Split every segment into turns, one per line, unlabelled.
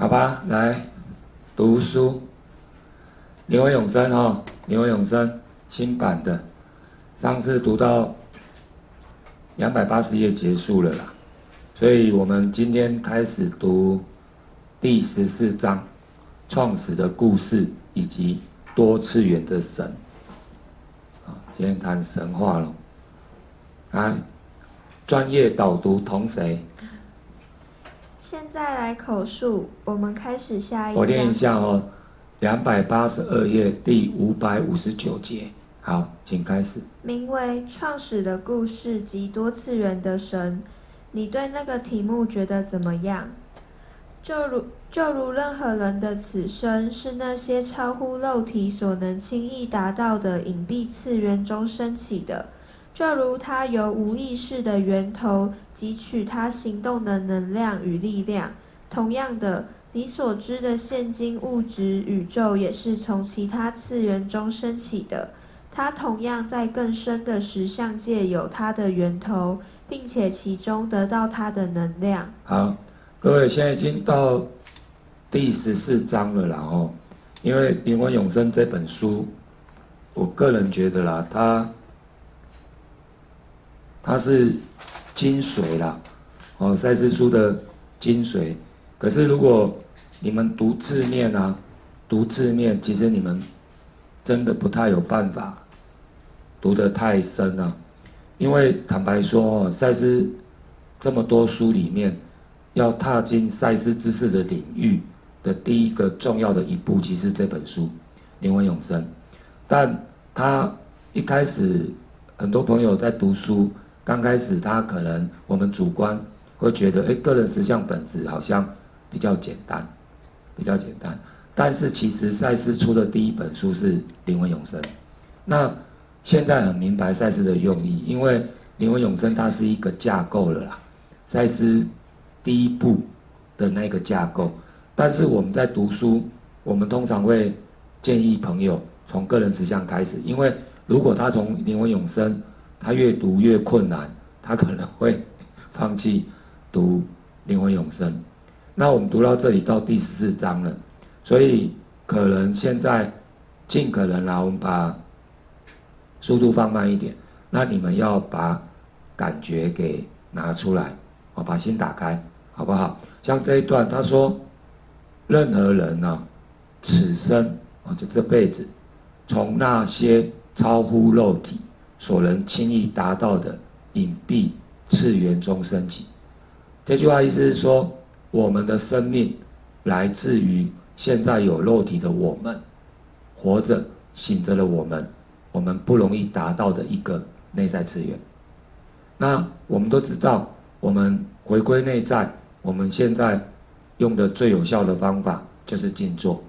好吧，来读书。牛永生哈，灵魂永生新版的，上次读到两百八十页结束了啦，所以我们今天开始读第十四章创始的故事以及多次元的神。啊，今天谈神话了。来，专业导读同谁？
现在来口述，我们开始下一
我念一。下哦，两百八十二页第五百五十九节。好，请开始。
名为《创始的故事及多次元的神》，你对那个题目觉得怎么样？就如就如任何人的此生是那些超乎肉体所能轻易达到的隐蔽次元中升起的，就如他由无意识的源头汲取他行动的能量与力量。同样的，你所知的现今物质宇宙也是从其他次元中升起的。它同样在更深的实相界有它的源头，并且其中得到它的能量。
好，各位，现在已经到第十四章了啦哦。因为《灵魂永生》这本书，我个人觉得啦，它它是精髓啦，哦，赛斯书的精髓。可是如果你们读字面啊，读字面，其实你们真的不太有办法读得太深啊。因为坦白说哦，赛斯这么多书里面，要踏进赛斯知识的领域的第一个重要的一步，其实这本书《灵魂永生》。但他一开始，很多朋友在读书，刚开始他可能我们主观会觉得，哎，个人实相本质好像比较简单，比较简单。但是其实赛斯出的第一本书是《灵魂永生》，那现在很明白赛斯的用意，因为《灵魂永生》它是一个架构了啦。赛斯第一步的那个架构，但是我们在读书，我们通常会建议朋友从个人实相开始，因为如果他从灵魂永生，他越读越困难，他可能会放弃读灵魂永生。那我们读到这里到第十四章了，所以可能现在尽可能啦，我们把速度放慢一点。那你们要把感觉给拿出来。哦，把心打开，好不好？像这一段，他说，任何人呢、此生啊，就这辈子，从那些超乎肉体所能轻易达到的隐蔽次元中升起。这句话意思是说，我们的生命来自于现在有肉体的我们，活着醒着的我们，我们不容易达到的一个内在次元。那我们都知道。我们回归内在，我们现在用的最有效的方法就是静坐，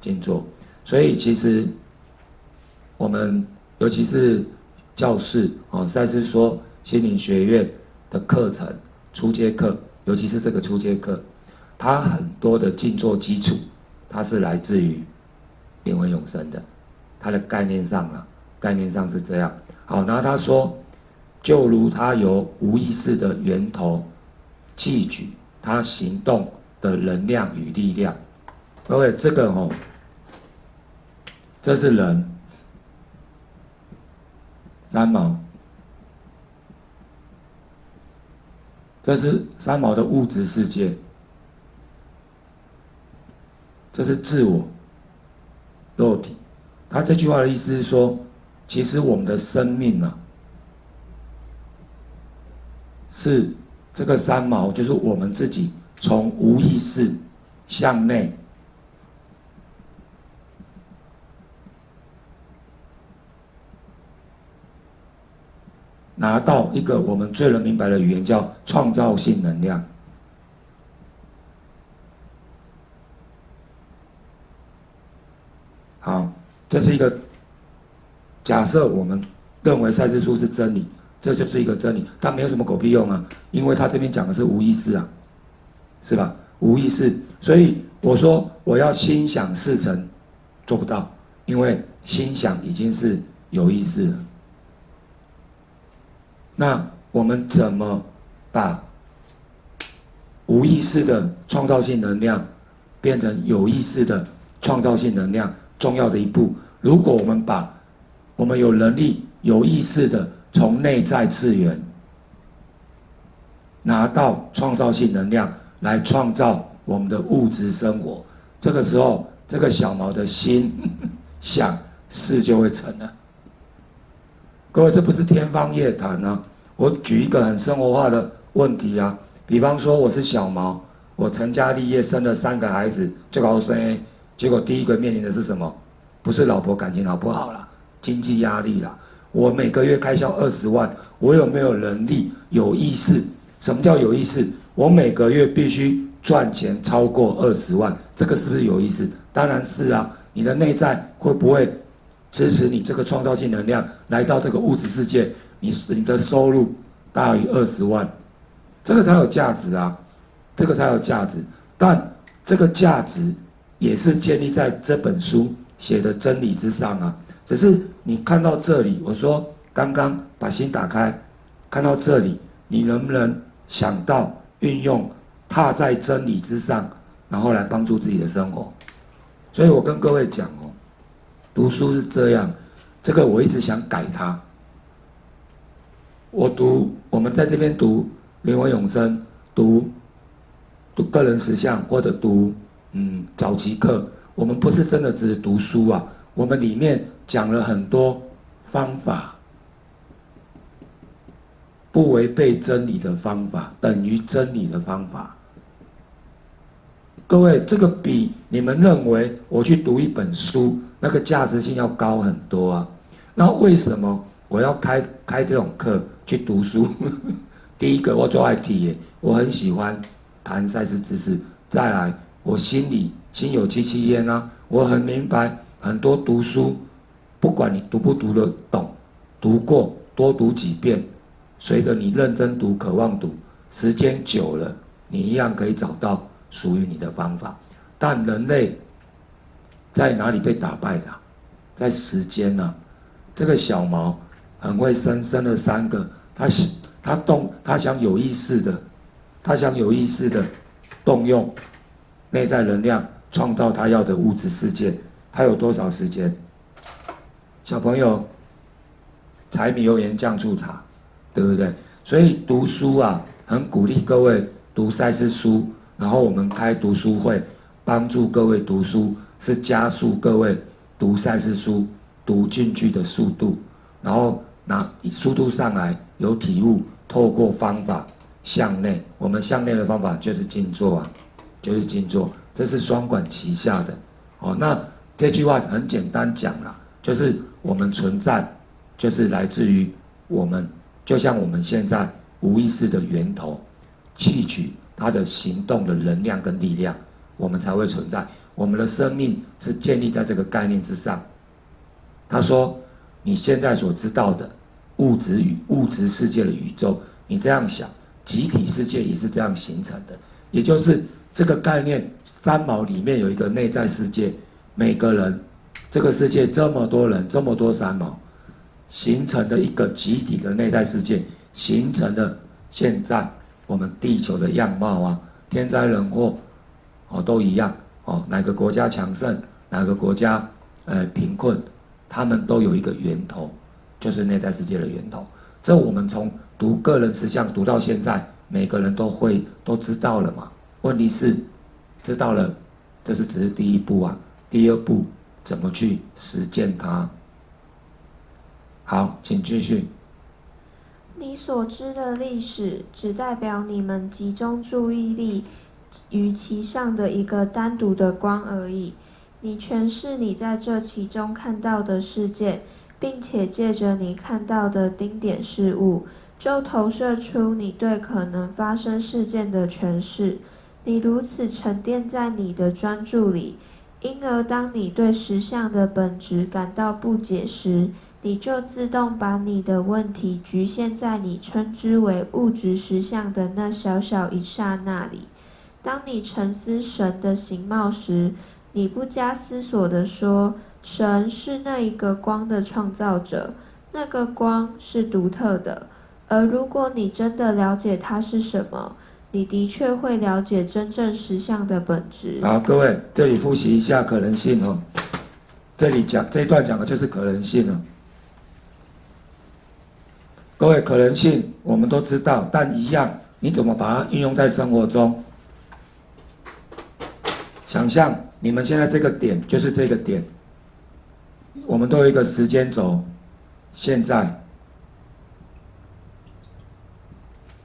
静坐。所以其实我们尤其是教室哦，赛斯说心灵学院的课程初阶课，尤其是这个初阶课，它很多的静坐基础，它是来自于灵魂永生的，它的概念上啊，概念上是这样。好，然后他说。就如他由无意识的源头汲取他行动的能量与力量，各位，这个哦，这是人三毛，这是三毛的物质世界，这是自我肉体。他这句话的意思是说，其实我们的生命啊。是这个三毛，就是我们自己从无意识向内拿到一个我们最能明白的语言，叫创造性能量。好，这是一个假设，我们认为赛斯书是真理。这就是一个真理，它没有什么狗屁用啊，因为他这边讲的是无意识啊，是吧？无意识，所以我说我要心想事成，做不到，因为心想已经是有意识了。那我们怎么把无意识的创造性能量变成有意识的创造性能量重要的一步。如果我们把我们有能力、有意识的从内在次元拿到创造性能量来创造我们的物质生活，这个时候，这个小毛的心 想事就会成了。各位，这不是天方夜谭啊！我举一个很生活化的问题啊，比方说我是小毛，我成家立业，生了三个孩子，就告诉 A，结果第一个面临的是什么？不是老婆感情好不好啦，经济压力啦。我每个月开销二十万，我有没有能力、有意识？什么叫有意识？我每个月必须赚钱超过二十万，这个是不是有意思？当然是啊。你的内在会不会支持你这个创造性能量来到这个物质世界？你你的收入大于二十万，这个才有价值啊，这个才有价值。但这个价值也是建立在这本书写的真理之上啊。只是你看到这里，我说刚刚把心打开，看到这里。你能不能想到运用踏在真理之上，然后来帮助自己的生活？所以我跟各位讲哦，读书是这样，这个我一直想改它。我读我们在这边读灵魂永生，读读个人实相，或者读嗯早期课，我们不是真的只是读书啊，我们里面讲了很多方法。不违背真理的方法，等于真理的方法。各位，这个比你们认为我去读一本书那个价值性要高很多啊。那为什么我要开开这种课去读书？第一个，我做 IT，我很喜欢谈赛事知识。再来，我心里心有戚戚焉啊，我很明白很多读书，不管你读不读得懂，读过多读几遍。随着你认真读、渴望读，时间久了，你一样可以找到属于你的方法。但人类在哪里被打败的？在时间呢？这个小毛很会生，生了三个，他他动，他想有意识的，他想有意识的动用内在能量，创造他要的物质世界。他有多少时间？小朋友，柴米油盐酱醋茶。对不对？所以读书啊，很鼓励各位读赛事书，然后我们开读书会，帮助各位读书，是加速各位读赛事书读进去的速度，然后拿以速度上来有体悟，透过方法向内，我们向内的方法就是静坐啊，就是静坐，这是双管齐下的。哦，那这句话很简单讲啦，就是我们存在，就是来自于我们。就像我们现在无意识的源头，汲取它的行动的能量跟力量，我们才会存在。我们的生命是建立在这个概念之上。他说：“你现在所知道的物质与物质世界的宇宙，你这样想，集体世界也是这样形成的。也就是这个概念，三毛里面有一个内在世界，每个人，这个世界这么多人，这么多三毛。”形成的一个集体的内在世界，形成了现在我们地球的样貌啊，天灾人祸，哦都一样哦，哪个国家强盛，哪个国家呃贫困，他们都有一个源头，就是内在世界的源头。这我们从读个人实相读到现在，每个人都会都知道了嘛。问题是，知道了，这是只是第一步啊，第二步怎么去实践它？好，请继续。
你所知的历史，只代表你们集中注意力于其上的一个单独的光而已。你诠释你在这其中看到的世界，并且借着你看到的丁点事物，就投射出你对可能发生事件的诠释。你如此沉淀在你的专注里，因而当你对实相的本质感到不解时，你就自动把你的问题局限在你称之为物质实相的那小小一刹那里。当你沉思神的形貌时，你不加思索地说：“神是那一个光的创造者，那个光是独特的。”而如果你真的了解它是什么，你的确会了解真正实相的本质。
好，各位，这里复习一下可能性哦。这里讲这一段讲的就是可能性了。各位，可能性我们都知道，但一样，你怎么把它运用在生活中？想象你们现在这个点就是这个点，我们都有一个时间轴，现在。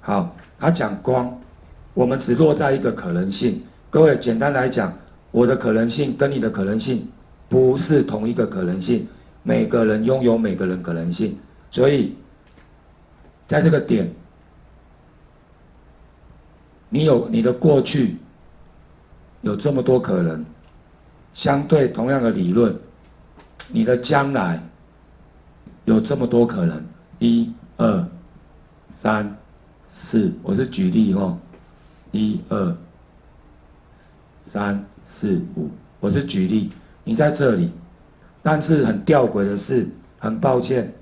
好，他讲光，我们只落在一个可能性。各位，简单来讲，我的可能性跟你的可能性不是同一个可能性。每个人拥有每个人可能性，所以在这个点，你有你的过去，有这么多可能。相对同样的理论，你的将来有这么多可能，一、二、三。四，我是举例哦，一二三四五，我是举例，你在这里，但是很吊诡的是，很抱歉，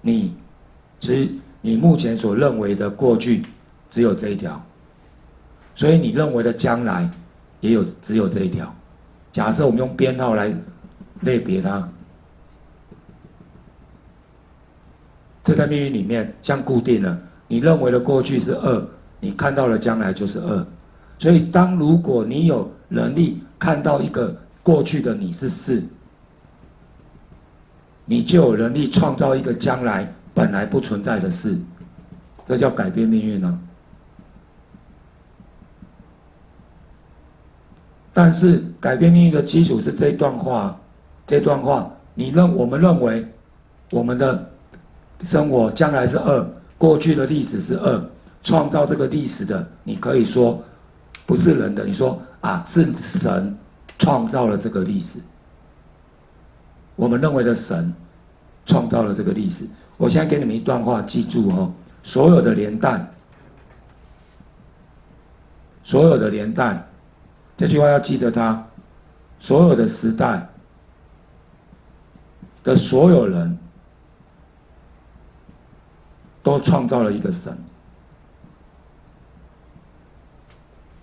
你只你目前所认为的过去只有这一条，所以你认为的将来也有只有这一条。假设我们用编号来类别它，这在命运里面像固定了。你认为的过去是二，你看到了将来就是二，所以当如果你有能力看到一个过去的你是四，你就有能力创造一个将来本来不存在的事，这叫改变命运呢。但是改变命运的基础是这段话，这段话你认我们认为我们的生活将来是恶。过去的历史是恶，创造这个历史的，你可以说不是人的，你说啊是神创造了这个历史。我们认为的神创造了这个历史。我现在给你们一段话，记住哦，所有的年代，所有的年代，这句话要记得它，所有的时代的所有人。都创造了一个神，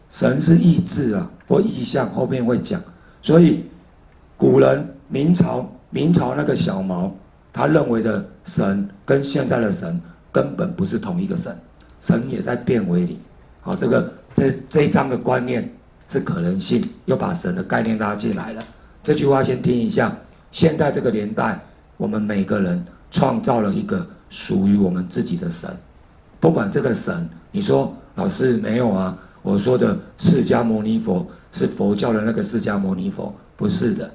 神是意志啊，或意象，后面会讲。所以古人明朝，明朝那个小毛，他认为的神跟现在的神根本不是同一个神，神也在变为里。好，这个这这一章的观念是可能性，又把神的概念拉进来了。这句话先听一下。现在这个年代，我们每个人创造了一个。属于我们自己的神，不管这个神，你说老师没有啊？我说的释迦牟尼佛是佛教的那个释迦牟尼佛，不是的。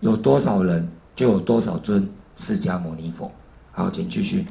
有多少人就有多少尊释迦牟尼佛。好，请继续。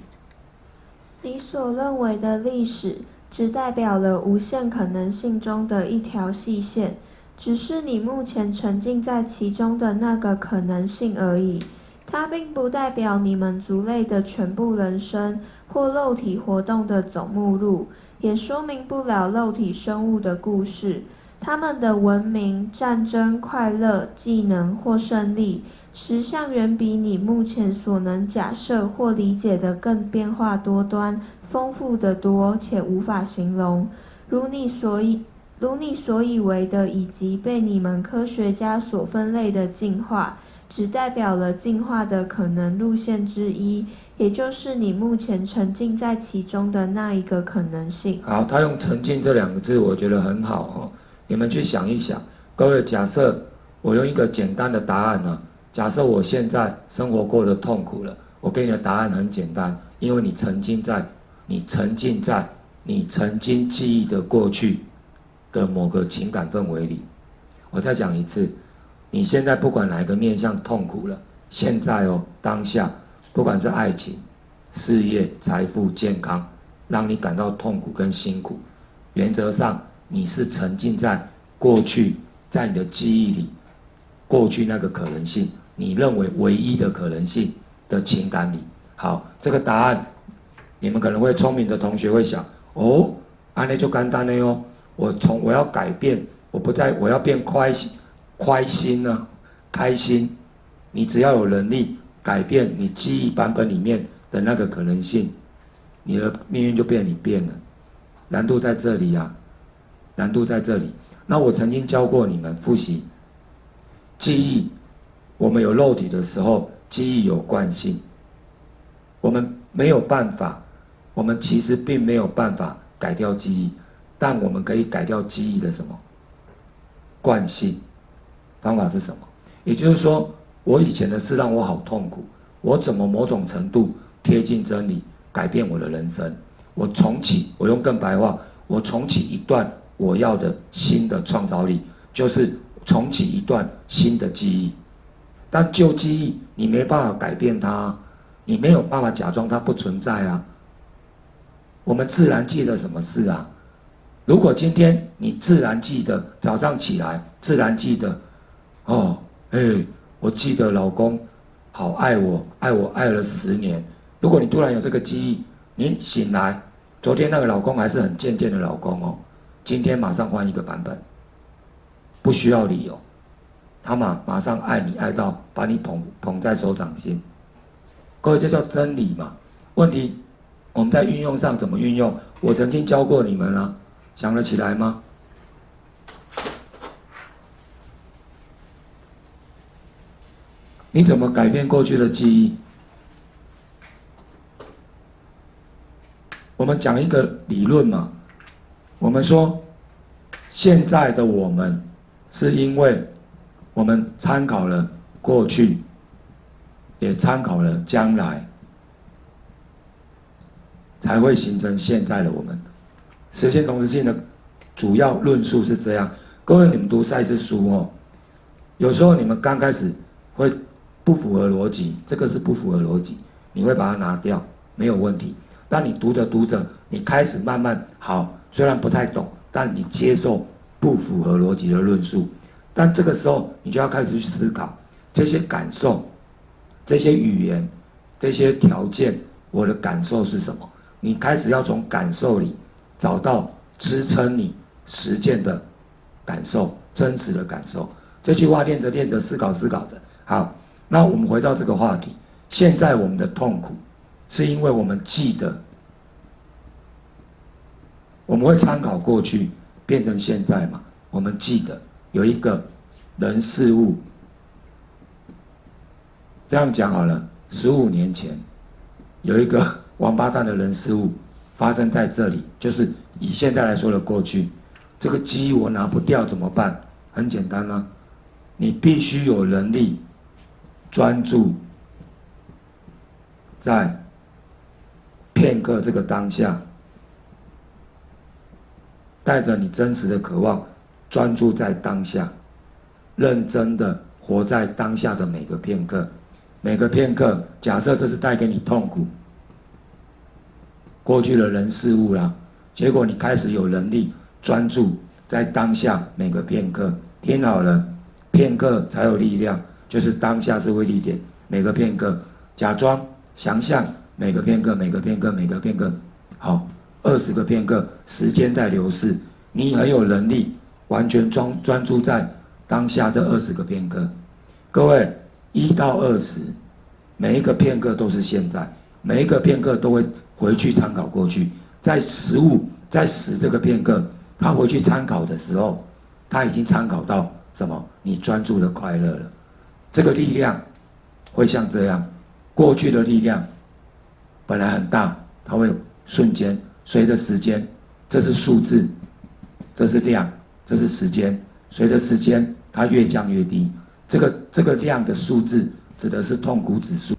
你所认为的历史，只代表了无限可能性中的一条细线，只是你目前沉浸在其中的那个可能性而已。它并不代表你们族类的全部人生或肉体活动的总目录，也说明不了肉体生物的故事。他们的文明、战争、快乐、技能或胜利，实相远比你目前所能假设或理解的更变化多端、丰富的多，且无法形容。如你所以，如你所以为的，以及被你们科学家所分类的进化。只代表了进化的可能路线之一，也就是你目前沉浸在其中的那一个可能性。
好，他用“沉浸”这两个字，我觉得很好哦。你们去想一想，各位，假设我用一个简单的答案呢？假设我现在生活过得痛苦了，我给你的答案很简单，因为你沉浸在你沉浸在你曾经记忆的过去的某个情感氛围里。我再讲一次。你现在不管哪个面向痛苦了，现在哦，当下，不管是爱情、事业、财富、健康，让你感到痛苦跟辛苦，原则上你是沉浸在过去，在你的记忆里，过去那个可能性，你认为唯一的可能性的情感里。好，这个答案，你们可能会聪明的同学会想，哦，安内就干单的哟，我从我要改变，我不再我要变快。开心呢？开心，你只要有能力改变你记忆版本里面的那个可能性，你的命运就变你变了。难度在这里呀，难度在这里。那我曾经教过你们复习记忆，我们有肉体的时候，记忆有惯性，我们没有办法，我们其实并没有办法改掉记忆，但我们可以改掉记忆的什么惯性？方法是什么？也就是说，我以前的事让我好痛苦，我怎么某种程度贴近真理，改变我的人生？我重启，我用更白话，我重启一段。我要的新的创造力，就是重启一段新的记忆。但旧记忆你没办法改变它，你没有办法假装它不存在啊。我们自然记得什么事啊？如果今天你自然记得早上起来，自然记得，哦，哎，我记得老公好爱我，爱我爱了十年。如果你突然有这个记忆，你醒来，昨天那个老公还是很贱贱的老公哦。今天马上换一个版本，不需要理由，他马马上爱你爱到把你捧捧在手掌心，各位这叫真理嘛？问题我们在运用上怎么运用？我曾经教过你们了，想得起来吗？你怎么改变过去的记忆？我们讲一个理论嘛。我们说，现在的我们，是因为我们参考了过去，也参考了将来，才会形成现在的我们。实现同时性的主要论述是这样。各位，你们读赛事书哦，有时候你们刚开始会不符合逻辑，这个是不符合逻辑，你会把它拿掉，没有问题。但你读着读着，你开始慢慢好。虽然不太懂，但你接受不符合逻辑的论述，但这个时候你就要开始去思考这些感受、这些语言、这些条件，我的感受是什么？你开始要从感受里找到支撑你实践的感受、真实的感受。这句话练着练着，思考思考着。好，那我们回到这个话题，现在我们的痛苦是因为我们记得。我们会参考过去变成现在嘛？我们记得有一个人事物，这样讲好了。十五年前有一个王八蛋的人事物发生在这里，就是以现在来说的过去。这个记忆我拿不掉怎么办？很简单啊，你必须有能力专注在片刻这个当下。带着你真实的渴望，专注在当下，认真的活在当下的每个片刻，每个片刻。假设这是带给你痛苦，过去的人事物啦，结果你开始有能力专注在当下每个片刻。听好了，片刻才有力量，就是当下是威力点。每个片刻，假装想象每个片刻，每个片刻，每个片刻，好。二十个片刻，时间在流逝，你很有能力完全专专注在当下这二十个片刻。各位，一到二十，每一个片刻都是现在，每一个片刻都会回去参考过去。在十五，在十这个片刻，他回去参考的时候，他已经参考到什么？你专注的快乐了。这个力量会像这样，过去的力量本来很大，它会瞬间。随着时间，这是数字，这是量，这是时间。随着时间，它越降越低。这个这个量的数字指的是痛苦指数。